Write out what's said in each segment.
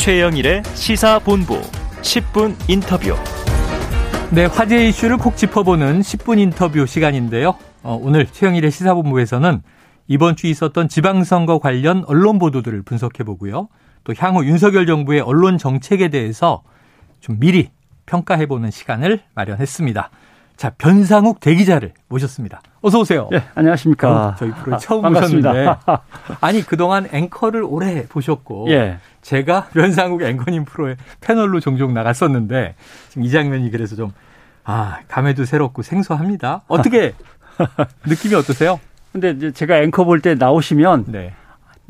최영일의 시사본부 10분 인터뷰. 네, 화제 이슈를 콕 짚어보는 10분 인터뷰 시간인데요. 어, 오늘 최영일의 시사본부에서는 이번 주 있었던 지방선거 관련 언론 보도들을 분석해 보고요. 또 향후 윤석열 정부의 언론 정책에 대해서 좀 미리 평가해 보는 시간을 마련했습니다. 자, 변상욱 대기자를 모셨습니다. 어서 오세요. 네, 안녕하십니까. 어, 저희 프로에 처음 아, 모셨는데 아니 그동안 앵커를 오래 보셨고 예. 제가 변상욱 앵커님 프로에 패널로 종종 나갔었는데 지금 이 장면이 그래서 좀 아, 감회도 새롭고 생소합니다. 어떻게 느낌이 어떠세요? 근데 제가 앵커 볼 때 나오시면 네.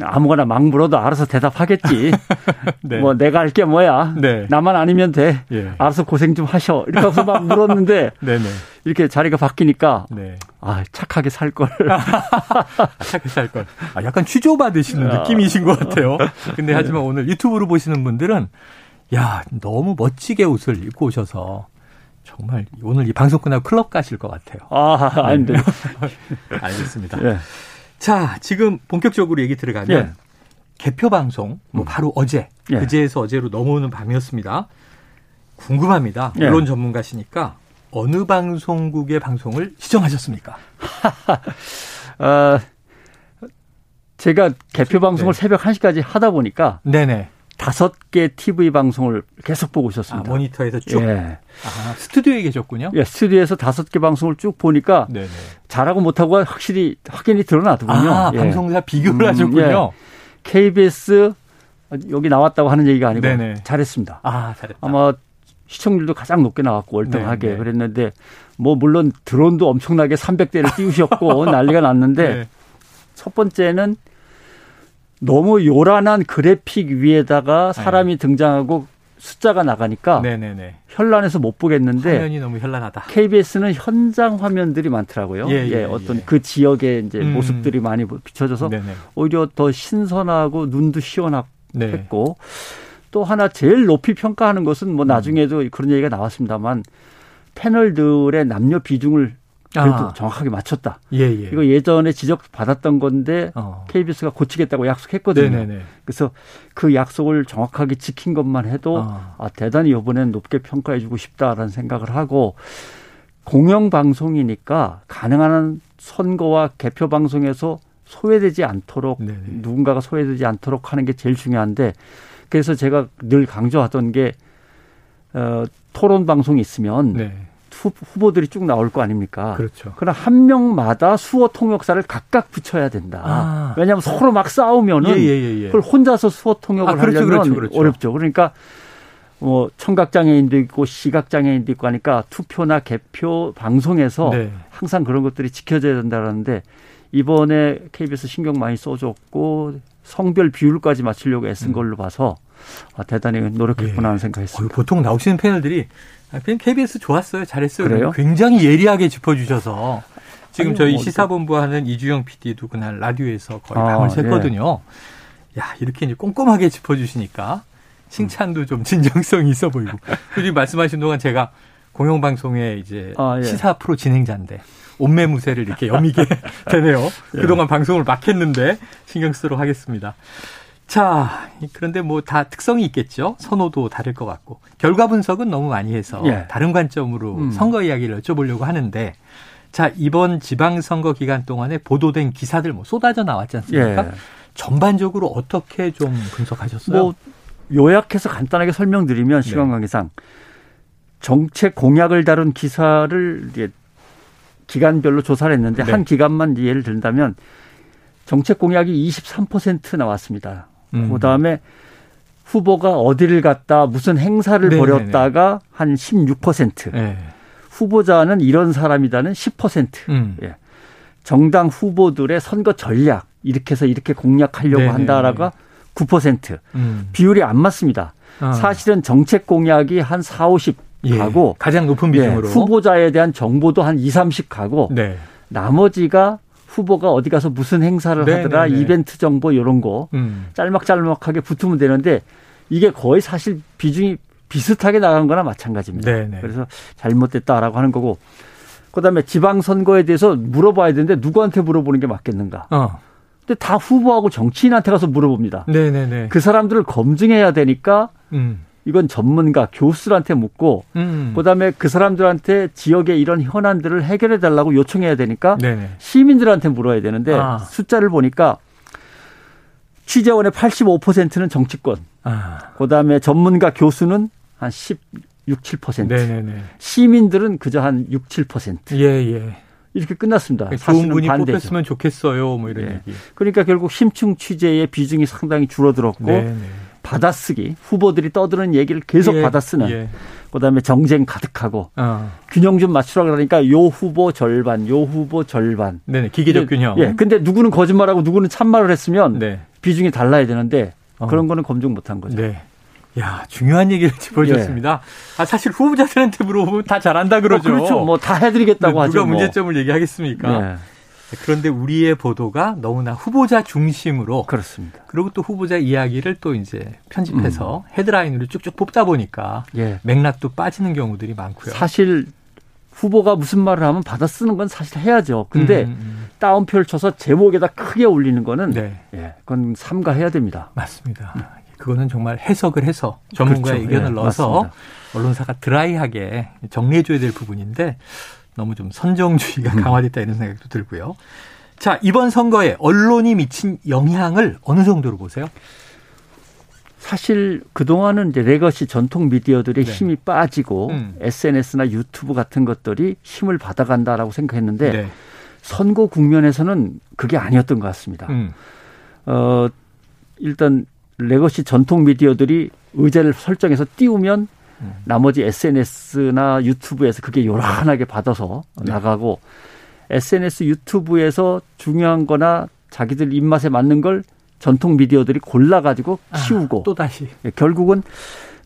아무거나 막 물어도 알아서 대답하겠지. 네. 뭐 내가 할 게 뭐야. 네. 나만 아니면 돼. 예. 알아서 고생 좀 하셔. 이렇게 해서 막 물었는데 이렇게 자리가 바뀌니까 네. 아 착하게 살 걸. 착하게 살 걸. 아, 약간 취조 받으시는 느낌이신 것 같아요. 근데 하지만 오늘 유튜브로 보시는 분들은 야 너무 멋지게 옷을 입고 오셔서 정말 오늘 이 방송 끝나고 클럽 가실 것 같아요. 아, 아닌데. 알겠습니다. 예. 자, 지금 본격적으로 얘기 들어가면 예. 개표 방송, 뭐 음. 바로 어제, 예. 그제에서 어제로 넘어오는 밤이었습니다. 궁금합니다. 예. 언론 전문가시니까 어느 방송국의 방송을 시청하셨습니까? 어, 제가 개표 방송을 네. 새벽 1시까지 하다 보니까 네네. 다섯 개 TV 방송을 계속 보고 있었습니다. 아, 모니터에서 쭉. 예. 아, 스튜디오에 계셨군요. 예, 스튜디오에서 다섯 개 방송을 쭉 보니까 네네. 잘하고 못하고 확실히 확연히 드러나더군요. 아, 예. 방송사 비교를 음, 하셨군요. 예. KBS 여기 나왔다고 하는 얘기가 아니고 네네. 잘했습니다. 아, 잘했다. 아마 시청률도 가장 높게 나왔고 월등하게 네네. 그랬는데 뭐 물론 드론도 엄청나게 300대를 띄우셨고 난리가 났는데 네. 첫 번째는 너무 요란한 그래픽 위에다가 사람이 네. 등장하고 숫자가 나가니까 네네네. 현란해서 못 보겠는데 화면이 너무 현란하다. KBS는 현장 화면들이 많더라고요. 예, 예, 예 어떤 예. 그 지역의 이제 음. 모습들이 많이 비춰져서 네네. 오히려 더 신선하고 눈도 네. 했고 또 하나 제일 높이 평가하는 것은 뭐 음. 나중에도 음. 그런 얘기가 나왔습니다만 패널들의 남녀 비중을 그래도 아. 정확하게 맞췄다. 예, 예. 이거 예전에 지적 받았던 건데 어. KBS가 고치겠다고 약속했거든요. 네네네. 그래서 그 약속을 정확하게 지킨 것만 해도 어. 아, 대단히 이번엔 높게 평가해주고 싶다라는 생각을 하고 공영 방송이니까 가능한 한 선거와 개표 방송에서 소외되지 않도록 네네. 누군가가 소외되지 않도록 하는 게 제일 중요한데 그래서 제가 늘 강조하던 게 어, 토론 방송이 있으면. 네. 후 보들이 쭉 나올 거 아닙니까? 그렇죠. 그러나 한 명마다 수어 통역사를 각각 붙여야 된다. 아. 왜냐하면 서로 막 싸우면은 예, 예, 예, 예. 그걸 혼자서 수어 통역을 아, 그렇죠, 하려면 그렇죠, 그렇죠. 어렵죠. 그러니까 뭐 청각 장애인도 있고 시각 장애인도 있고 하니까 투표나 개표 방송에서 네. 항상 그런 것들이 지켜져야 된다는데 이번에 KBS 신경 많이 써줬고 성별 비율까지 맞추려고 애쓴 음. 걸로 봐서 아, 대단히 노력했구나 하는 예. 생각했습니다. 보통 나오시는 패널들이 아, 그냥 KBS 좋았어요. 잘했어요. 그래요? 굉장히 예리하게 짚어주셔서 지금 아니, 저희 뭐 시사본부 하는 이주영 PD도 그날 라디오에서 거의 아, 밤을 샜거든요. 예. 야 이렇게 이제 꼼꼼하게 짚어주시니까 칭찬도 좀 진정성이 있어 보이고 그리고 말씀하신 동안 제가 공영방송의 이제 아, 예. 시사 프로 진행자인데 온매 무새를 이렇게 여미게 되네요. 예. 그동안 방송을 막 했는데 신경 쓰도록 하겠습니다. 자, 그런데 뭐 다 특성이 있겠죠. 선호도 다를 것 같고. 결과 분석은 너무 많이 해서 예. 다른 관점으로 음. 선거 이야기를 여쭤보려고 하는데 자, 이번 지방선거 기간 동안에 보도된 기사들 뭐 쏟아져 나왔지 않습니까? 예. 전반적으로 어떻게 좀 분석하셨어요? 뭐 요약해서 간단하게 설명드리면 시간 네. 관계상 정책 공약을 다룬 기사를 이제 기간별로 조사를 했는데 네. 한 기간만 예를 든다면 정책 공약이 23% 나왔습니다. 음. 그다음에 후보가 어디를 갔다 무슨 행사를 네네네. 벌였다가 한 16%. 네. 후보자는 이런 사람이다는 10%. 음. 예. 정당 후보들의 선거 전략 이렇게 해서 이렇게 공략하려고 네네네. 한다라가 9%. 음. 비율이 안 맞습니다. 아. 사실은 정책 공약이 한 4, 50 예. 가고 가장 높은 비중으로 예. 후보자에 대한 정보도 한 2, 30 가고 네. 나머지가 후보가 어디 가서 무슨 행사를 네, 하더라 네, 네. 이벤트 정보 이런 거 음. 짤막짤막하게 붙으면 되는데 이게 거의 사실 비중이 비슷하게 나간 거나 마찬가지입니다. 네네. 네. 그래서 잘못됐다라고 하는 거고 그다음에 지방 선거에 대해서 물어봐야 되는데 누구한테 물어보는 게 맞겠는가? 어. 근데 다 후보하고 정치인한테 가서 물어봅니다. 네네네. 그 사람들을 검증해야 되니까 음. 이건 전문가 교수들한테 묻고 음. 그다음에 그 사람들한테 지역의 이런 현안들을 해결해 달라고 요청해야 되니까 네네. 시민들한테 물어야 되는데 아. 숫자를 보니까 취재원의 85%는 정치권. 아. 그다음에 전문가 교수는 한 16, 7%. 네네네. 시민들은 그저 한 6, 7%. 예, 예. 이렇게 끝났습니다. 그러니까 좋은 분이 반대죠. 뽑혔으면 좋겠어요. 뭐 이런 예. 얘기. 그러니까 결국 심층 취재의 비중이 상당히 줄어들었고 네네. 받아쓰기 후보들이 떠드는 얘기를 계속 예. 받아쓰는 예. 그다음에 정쟁 가득하고 어. 균형 좀 맞추라 그러니까 요 후보 절반 요 후보 절반 네 기계적 균형 예 근데 누구는 거짓말하고 누구는 참말을 했으면 네. 비중이 달라야 되는데 어. 그런 거는 검증 못한 거죠. 네. 야, 중요한 얘기를 짚어주셨습니다. 예. 아, 사실 후보자들한테 물어보면 다 잘한다 그러죠. 어, 그렇죠. 뭐 다 해드리겠다고 하죠. 누가 문제점을 뭐. 얘기하겠습니까? 네. 그런데 우리의 보도가 너무나 후보자 중심으로 그렇습니다. 그리고 또 후보자 이야기를 또 이제 편집해서 음. 헤드라인으로 쭉쭉 뽑다 보니까 예. 맥락도 빠지는 경우들이 많고요. 사실 후보가 무슨 말을 하면 받아 쓰는 건 사실 해야죠. 근데 음, 음. 음. 다운표를 쳐서 제목에다 크게 올리는 거는 네. 예, 그건 삼가해야 됩니다. 맞습니다. 음. 그거는 정말 해석을 해서 전문가의 그렇죠. 의견을 예, 넣어서 맞습니다. 언론사가 드라이하게 정리해줘야 될 부분인데 너무 좀 선정주의가 음. 강화됐다 이런 생각도 들고요. 자, 이번 선거에 언론이 미친 영향을 어느 정도로 보세요? 사실 그동안은 이제 legacy 전통 미디어들의 네. 힘이 빠지고 음. SNS나 유튜브 같은 것들이 힘을 받아간다라고 생각했는데 네. 선거 국면에서는 그게 아니었던 것 같습니다. 음. 어, 일단 레거시 전통 미디어들이 의제를 설정해서 띄우면 음. 나머지 SNS나 유튜브에서 그게 요란하게 받아서 네. 나가고 SNS 유튜브에서 중요한 거나 자기들 입맛에 맞는 걸 전통 미디어들이 골라가지고 아, 키우고 아, 또 다시 예, 결국은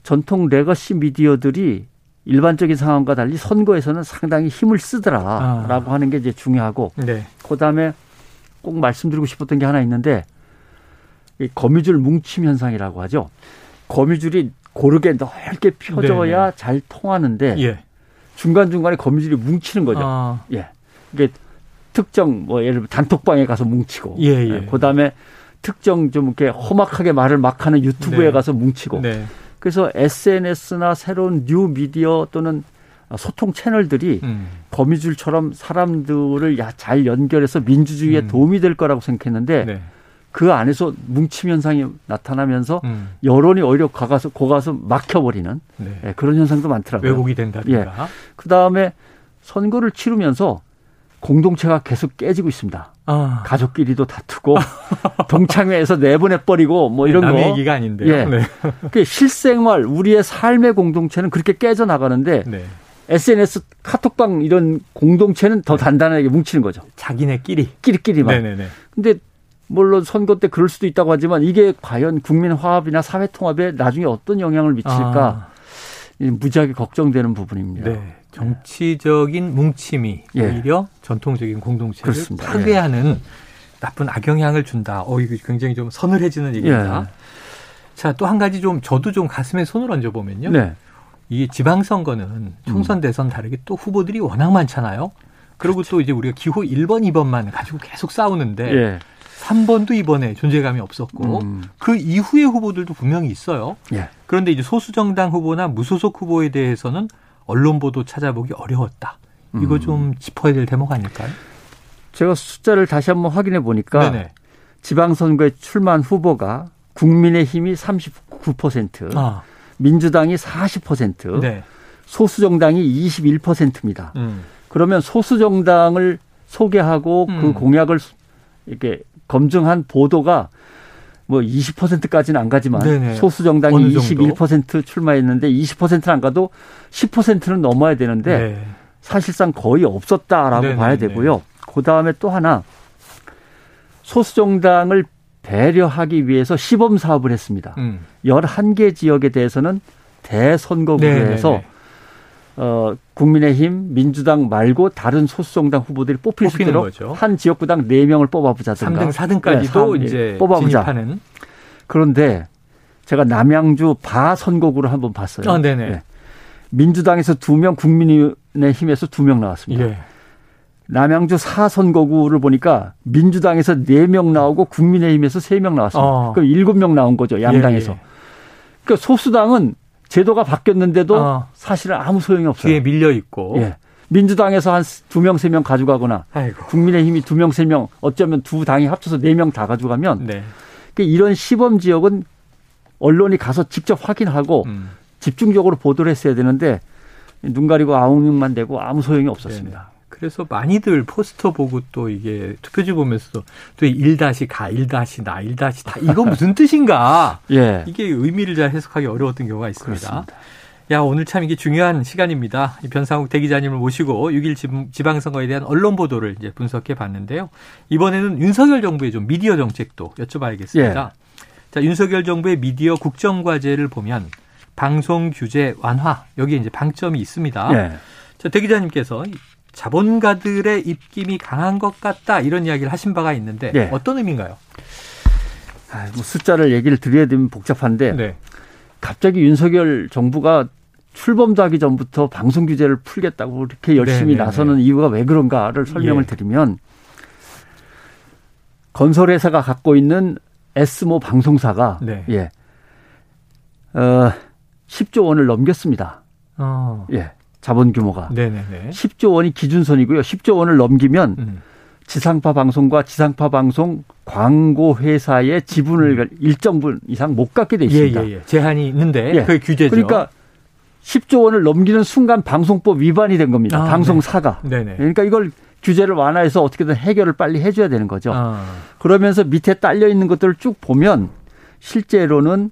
전통 legacy 미디어들이 일반적인 상황과 달리 선거에서는 상당히 힘을 쓰더라라고 아. 하는 게 이제 중요하고 네. 그다음에 꼭 말씀드리고 싶었던 게 하나 있는데 이 거미줄 뭉침 현상이라고 하죠. 거미줄이 고르게 넓게 펴져야 네네. 잘 통하는데 예. 중간 중간에 거미줄이 뭉치는 거죠. 아. 예, 이게 특정 뭐 예를 들어 단톡방에 가서 뭉치고, 예, 예. 예. 그다음에 특정 좀 이렇게 험악하게 말을 막 하는 유튜브에 네. 가서 뭉치고. 네. 그래서 SNS나 새로운 뉴 미디어 또는 소통 채널들이 음. 거미줄처럼 사람들을 잘 연결해서 민주주의에 음. 도움이 될 거라고 생각했는데 네. 그 안에서 뭉침 현상이 나타나면서 음. 여론이 오히려 가가서 고가서 막혀버리는 네. 네, 그런 현상도 많더라고요. 왜곡이 된다든가. 예. 그 다음에 선거를 치르면서 공동체가 계속 깨지고 있습니다. 아. 가족끼리도 다투고 동창회에서 내보내 버리고 뭐 이런 남의 거. 얘기가 아닌데요. 예. 네. 그 실생활 우리의 삶의 공동체는 그렇게 깨져 나가는데 네. SNS 카톡방 이런 공동체는 더 단단하게 뭉치는 거죠. 자기네끼리 끼리끼리만. 네네네. 근데 물론 선거 때 그럴 수도 있다고 하지만 이게 과연 국민 화합이나 사회 통합에 나중에 어떤 영향을 미칠까 아. 무지하게 걱정되는 부분입니다. 네. 정치적인 뭉침이 예. 오히려 전통적인 공동체를 그렇습니다. 파괴하는 예. 나쁜 악영향을 준다. 어 이거 굉장히 좀 서늘해지는 얘기입니다. 예. 자, 또 한 가지 좀 저도 좀 가슴에 손을 얹어 보면요. 네. 이게 지방선거는 총선 음. 대선 다르게 또 후보들이 워낙 많잖아요. 그리고 그렇죠. 또 이제 우리가 기호 1번, 2번만 가지고 계속 싸우는데 예. 3번도 이번에 존재감이 없었고 음. 그 이후의 후보들도 분명히 있어요. 예. 그런데 이제 소수정당 후보나 무소속 후보에 대해서는 언론 보도 찾아보기 어려웠다. 이거 음. 좀 짚어야 될 대목 아닐까요? 제가 숫자를 다시 한번 확인해 보니까 네네. 지방선거에 출마한 후보가 국민의힘이 39%, 아. 민주당이 40%, 네. 소수정당이 21%입니다. 음. 그러면 소수정당을 소개하고 그 음. 그 공약을 이렇게 검증한 보도가 뭐 20%까지는 안 가지만 네네. 소수 정당이 21% 출마했는데 20%는 안 가도 10%는 넘어야 되는데 네. 사실상 거의 없었다라고 네네네. 봐야 되고요. 그 다음에 또 하나 소수 정당을 배려하기 위해서 시범 사업을 했습니다. 음. 11개 지역에 대해서는 대선거구에서 어, 국민의힘, 민주당 말고 다른 소수정당 후보들이 뽑힐 수 있도록 거죠. 한 지역구당 4명을 뽑아보자든가. 3등, 4등까지도 네, 이제 뽑아보자. 진입하는. 그런데 제가 남양주 바 선거구를 한번 봤어요. 아, 네네. 네. 민주당에서 2명, 국민의힘에서 2명 나왔습니다. 예. 남양주 4선거구를 보니까 민주당에서 4명 나오고 국민의힘에서 3명 나왔습니다. 어. 그럼 7명 나온 거죠. 양당에서. 예, 예. 그러니까 소수당은 제도가 바뀌었는데도 어. 사실은 아무 소용이 없어요. 뒤에 밀려 있고. 예. 민주당에서 한 두 명, 세 명 가져가거나 아이고. 국민의힘이 두 명, 세 명 어쩌면 두 당이 합쳐서 네 명 다 가져가면 네. 그러니까 이런 시범 지역은 언론이 가서 직접 확인하고 음. 집중적으로 보도를 했어야 되는데 눈 가리고 아웅만 되고 아무 소용이 없었습니다. 네 그래서 많이들 포스터 보고 또 이게 투표지 보면서 또 1다시 가, 1다시 나, 1다시 다 이거 무슨 뜻인가? 예. 이게 의미를 잘 해석하기 어려웠던 경우가 있습니다. 그렇습니다. 야, 오늘 참 이게 중요한 시간입니다. 변상욱 대기자님을 모시고 6일 지방선거에 대한 언론 보도를 이제 분석해 봤는데요. 이번에는 윤석열 정부의 좀 미디어 정책도 여쭤봐야겠습니다. 예. 자, 윤석열 정부의 미디어 국정과제를 보면 방송 규제 완화 여기에 이제 방점이 있습니다. 예. 자, 대 기자님께서 자본가들의 입김이 강한 것 같다 이런 이야기를 하신 바가 있는데 예. 어떤 의미인가요? 아, 뭐 숫자를 얘기를 드려야 되면 복잡한데 네. 갑자기 윤석열 정부가 출범도 하기 전부터 방송 규제를 풀겠다고 이렇게 열심히 네네네. 네, 나서는 네. 이유가 왜 그런가를 설명을 예. 드리면 건설회사가 갖고 있는 S모 방송사가 네. 예. 어, 10조 원을 넘겼습니다. 어. 예. 자본 규모가. 네네네. 10조 원이 기준선이고요. 10조 원을 넘기면 음. 지상파 방송과 지상파 방송 광고 회사의 지분을 음. 일정 분 이상 못 갖게 돼 있습니다. 예, 예, 예. 제한이 있는데 예. 그게 규제죠. 그러니까 10조 원을 넘기는 순간 방송법 위반이 된 겁니다. 아, 방송사가. 네. 네네. 그러니까 이걸 규제를 완화해서 어떻게든 해결을 빨리 해줘야 되는 거죠. 아. 그러면서 밑에 딸려 있는 것들을 쭉 보면 실제로는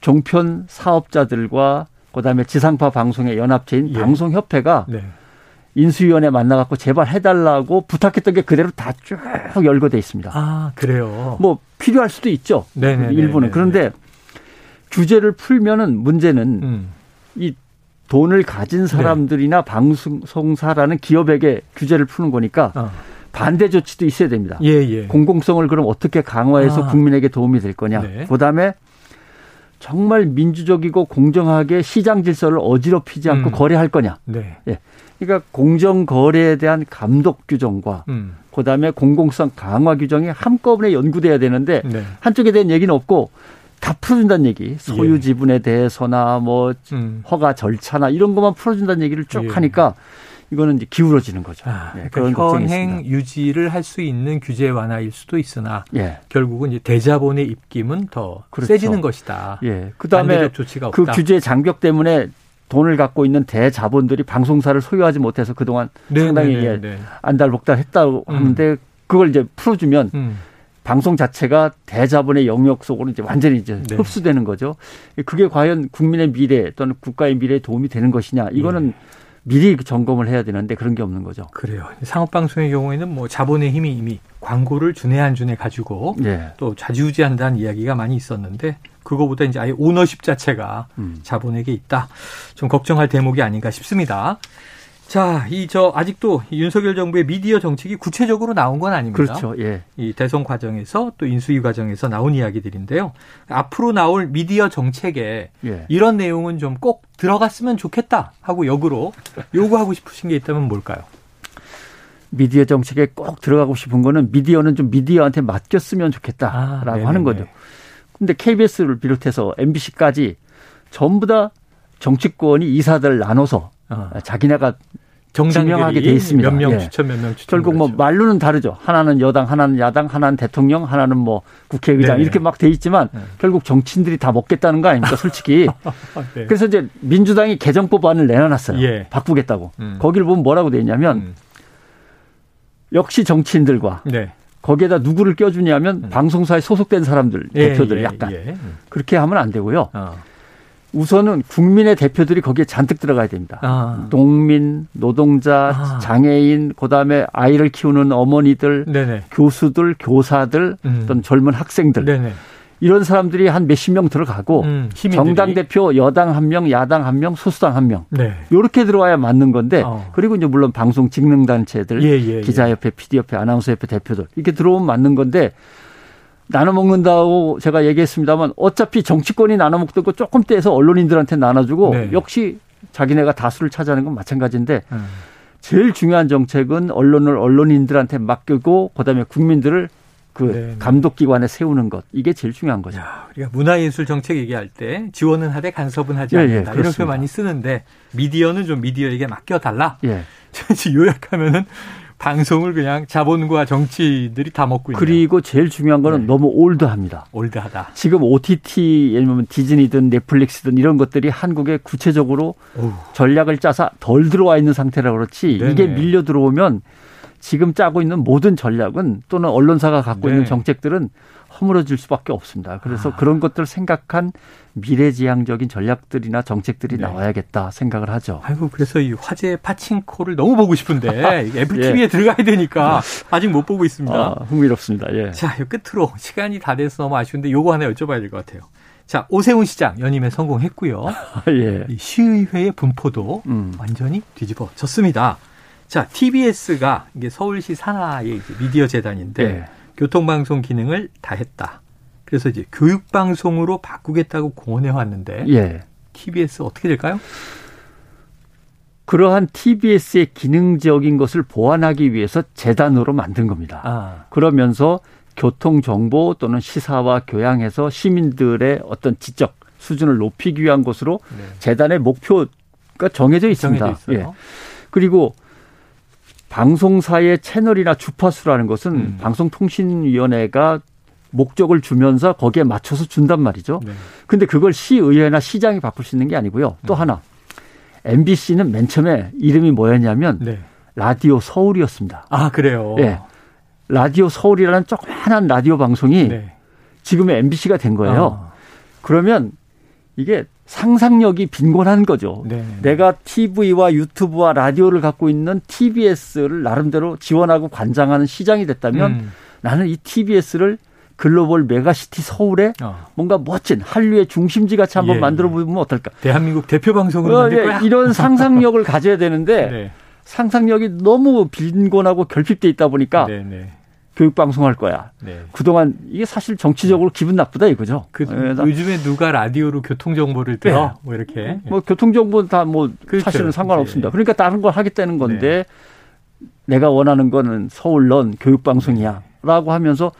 종편 사업자들과 그다음에 지상파 방송의 연합체인 예. 방송협회가 네. 인수위원회 만나갖고 제발 해달라고 부탁했던 게 그대로 다 쭉 열거돼 있습니다. 아 그래요. 뭐 필요할 수도 있죠. 네네 일부는 그런데 규제를 풀면은 문제는 음. 이 돈을 가진 사람들이나 네. 방송사라는 기업에게 규제를 푸는 거니까 어. 반대 조치도 있어야 됩니다. 예, 예. 공공성을 그럼 어떻게 강화해서 아. 국민에게 도움이 될 거냐. 네. 그다음에 정말 민주적이고 공정하게 시장 질서를 어지럽히지 않고 음. 거래할 거냐. 네. 예. 그러니까 공정 거래에 대한 감독 규정과 음. 그다음에 공공성 강화 규정이 한꺼번에 연구돼야 되는데 네. 한쪽에 대한 얘기는 없고 다 풀어준다는 얘기. 소유 예. 지분에 대해서나 뭐 음. 허가 절차나 이런 것만 풀어준다는 얘기를 쭉 예. 하니까 이거는 이제 기울어지는 거죠. 아, 네, 그러니까 현행 유지를 할 수 있는 규제 완화일 수도 있으나 예. 결국은 이제 대자본의 입김은 더 그렇죠. 세지는 것이다. 예. 그다음에 그 규제 장벽 때문에 돈을 갖고 있는 대자본들이 방송사를 소유하지 못해서 그동안 네, 상당히 네, 네, 네. 안달복달했다고 음. 하는데 그걸 이제 풀어주면 음. 방송 자체가 대자본의 영역 속으로 이제 완전히 이제 네. 흡수되는 거죠. 그게 과연 국민의 미래 또는 국가의 미래에 도움이 되는 것이냐 이거는 예. 미리 점검을 해야 되는데 그런 게 없는 거죠. 그래요. 상업방송의 경우에는 뭐 자본의 힘이 이미 광고를 준해 안 준해 가지고 네. 또 좌지우지한다는 이야기가 많이 있었는데 그거보다 이제 아예 오너십 자체가 음. 자본에게 있다. 좀 걱정할 대목이 아닌가 싶습니다. 자, 이 저 아직도 윤석열 정부의 미디어 정책이 구체적으로 나온 건 아닙니다. 그렇죠. 예. 이 대선 과정에서 또 인수위 과정에서 나온 이야기들인데요. 앞으로 나올 미디어 정책에 예. 이런 내용은 좀 꼭 들어갔으면 좋겠다 하고 역으로 요구하고 싶으신 게 있다면 뭘까요? 미디어 정책에 꼭 들어가고 싶은 거는 미디어는 좀 미디어한테 맡겼으면 좋겠다라고 아, 하는 거죠. 근데 KBS를 비롯해서 MBC까지 전부 다 정치권이 이사들 나눠서 어. 자기네가 정당명하게 돼 있습니다. 몇명 예. 추천, 몇 명 추천. 결국 뭐 그렇죠. 말로는 다르죠. 하나는 여당, 하나는 야당, 하나는 대통령, 하나는 뭐 국회의장 네 이렇게 막 돼 있지만 네. 결국 정치인들이 다 먹겠다는 거 아닙니까, 솔직히. 네. 그래서 이제 민주당이 개정법안을 내놔놨어요. 예. 바꾸겠다고. 음. 거기를 보면 뭐라고 돼 있냐면 음. 역시 정치인들과 네. 거기에다 누구를 껴주냐면 음. 방송사에 소속된 사람들 예, 대표들 예, 약간 예. 그렇게 하면 안 되고요. 어. 우선은 국민의 대표들이 거기에 잔뜩 들어가야 됩니다. 아. 농민, 노동자, 아. 장애인, 그다음에 아이를 키우는 어머니들, 네네. 교수들, 교사들, 음. 어떤 젊은 학생들. 네네. 이런 사람들이 한 몇십 명 들어가고 음, 정당 대표 여당 한 명, 야당 한 명, 소수당 한 명. 네. 이렇게 들어와야 맞는 건데 어. 그리고 이제 물론 방송 직능 단체들, 예, 예, 예. 기자협회, PD협회, 아나운서협회 대표들 이렇게 들어오면 맞는 건데 나눠 먹는다고 제가 얘기했습니다만 어차피 정치권이 나눠 먹던 거 조금 떼서 언론인들한테 나눠주고 네. 역시 자기네가 다수를 차지하는 건 마찬가지인데 음. 제일 중요한 정책은 언론을 언론인들한테 맡기고 그다음에 국민들을 그 네네. 감독기관에 세우는 것 이게 제일 중요한 거죠. 야, 우리가 문화예술 정책 얘기할 때 지원은 하되 간섭은 하지 예, 예 않는다 예, 이런 표현 많이 쓰는데 미디어는 좀 미디어에게 맡겨달라. 예. 요약하면은 방송을 그냥 자본과 정치들이 다 먹고 있는. 그리고 제일 중요한 거는 네. 너무 올드합니다. 올드하다. 지금 OTT 예를 들면 디즈니든 넷플릭스든 이런 것들이 한국에 구체적으로 오. 전략을 짜서 덜 들어와 있는 상태라 그렇지 네네. 이게 밀려 들어오면 지금 짜고 있는 모든 전략은 또는 언론사가 갖고 네. 있는 정책들은 허물어질 수밖에 없습니다. 그래서 아. 그런 것들을 생각한 미래지향적인 전략들이나 정책들이 네. 나와야겠다 생각을 하죠. 아이고 그래서 이 화제 파친코를 너무 보고 싶은데 애플 TV에 예. 들어가야 되니까 아직 못 보고 있습니다. 아, 흥미롭습니다. 예. 자, 끝으로 시간이 다 돼서 너무 아쉬운데 요거 하나 여쭤봐야 될 것 같아요. 자, 오세훈 시장 연임에 성공했고요. 예. 시의회의 분포도 음. 완전히 뒤집어졌습니다. 자, TBS가 이게 서울시 산하의 미디어 재단인데 예. 교통방송 기능을 다 했다. 그래서 이제 교육방송으로 바꾸겠다고 공언해 왔는데 예. TBS 어떻게 될까요? 그러한 TBS의 기능적인 것을 보완하기 위해서 재단으로 만든 겁니다. 아. 그러면서 교통 정보 또는 시사와 교양에서 시민들의 어떤 지적 수준을 높이기 위한 것으로 네. 재단의 목표가 정해져 있습니다. 정해져 예. 그리고 방송사의 채널이나 주파수라는 것은 음. 방송통신위원회가 목적을 주면서 거기에 맞춰서 준단 말이죠. 네. 근데 그걸 시의회나 시장이 바꿀 수 있는 게 아니고요. 또 음. 하나 MBC는 맨 처음에 이름이 뭐였냐면 네. 라디오 서울이었습니다. 아 그래요? 네. 라디오 서울이라는 조그만한 라디오 방송이 네. 지금의 MBC가 된 거예요. 아. 그러면 이게 상상력이 빈곤한 거죠. 네. 내가 TV와 유튜브와 라디오를 갖고 있는 TBS를 나름대로 지원하고 관장하는 시장이 됐다면 음. 나는 이 TBS를 글로벌 메가시티 서울에 어. 뭔가 멋진 한류의 중심지 같이 한번 예, 예. 만들어 보면 어떨까? 대한민국 대표 방송으로 어, 만들 거야. 이런 상상력을 가져야 되는데 네. 상상력이 너무 빈곤하고 결핍돼 있다 보니까 네, 네. 교육 방송할 거야. 네. 그동안 이게 사실 정치적으로 기분 나쁘다 이거죠. 그, 네, 요즘에 누가 라디오로 교통 정보를 들어? 네. 뭐 이렇게. 뭐 교통 정보는 다뭐 그렇죠. 사실은 상관없습니다. 그러니까 다른 걸 하겠다는 건데 네. 내가 원하는 거는 서울런 교육 방송이야라고 하면서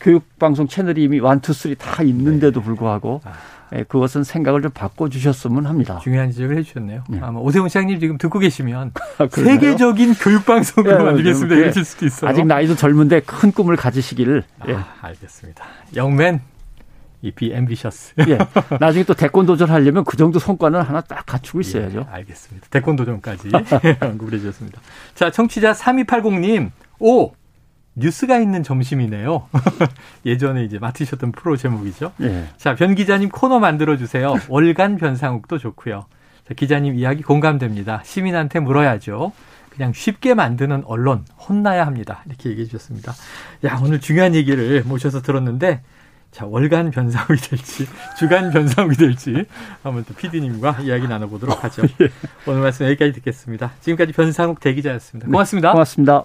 교육 방송 채널이 이미 one two three 다 있는데도 네. 불구하고 아. 예, 그것은 생각을 좀 바꿔주셨으면 합니다. 중요한 지적을 해주셨네요. 네. 아마 오세훈 시장님 지금 듣고 계시면 아, 세계적인 교육방송으로 네, 만들겠습니다. 네. 이러실 수도 있어요. 아직 나이도 젊은데 큰 꿈을 가지시기를. 아, 예. 알겠습니다. Young man be ambitious. 예. 나중에 또 대권 도전 하려면 그 정도 성과는 하나 딱 갖추고 있어야죠. 예, 알겠습니다. 대권 도전까지 언급을 해주셨습니다. 자, 청취자 3280님, 오! 뉴스가 있는 점심이네요. 예전에 이제 맡으셨던 프로 제목이죠. 네. 자, 변 기자님 코너 만들어 주세요. 월간 변상욱도 좋고요. 자, 기자님 이야기 공감됩니다. 시민한테 물어야죠. 그냥 쉽게 만드는 언론 혼나야 합니다. 이렇게 얘기해 주셨습니다. 야, 오늘 중요한 얘기를 모셔서 들었는데 자, 월간 변상욱이 될지, 주간 변상욱이 될지, 한번 또 PD님과 이야기 나눠보도록 하죠. 예. 오늘 말씀 여기까지 듣겠습니다. 지금까지 변상욱 대기자였습니다. 고맙습니다. 네, 고맙습니다.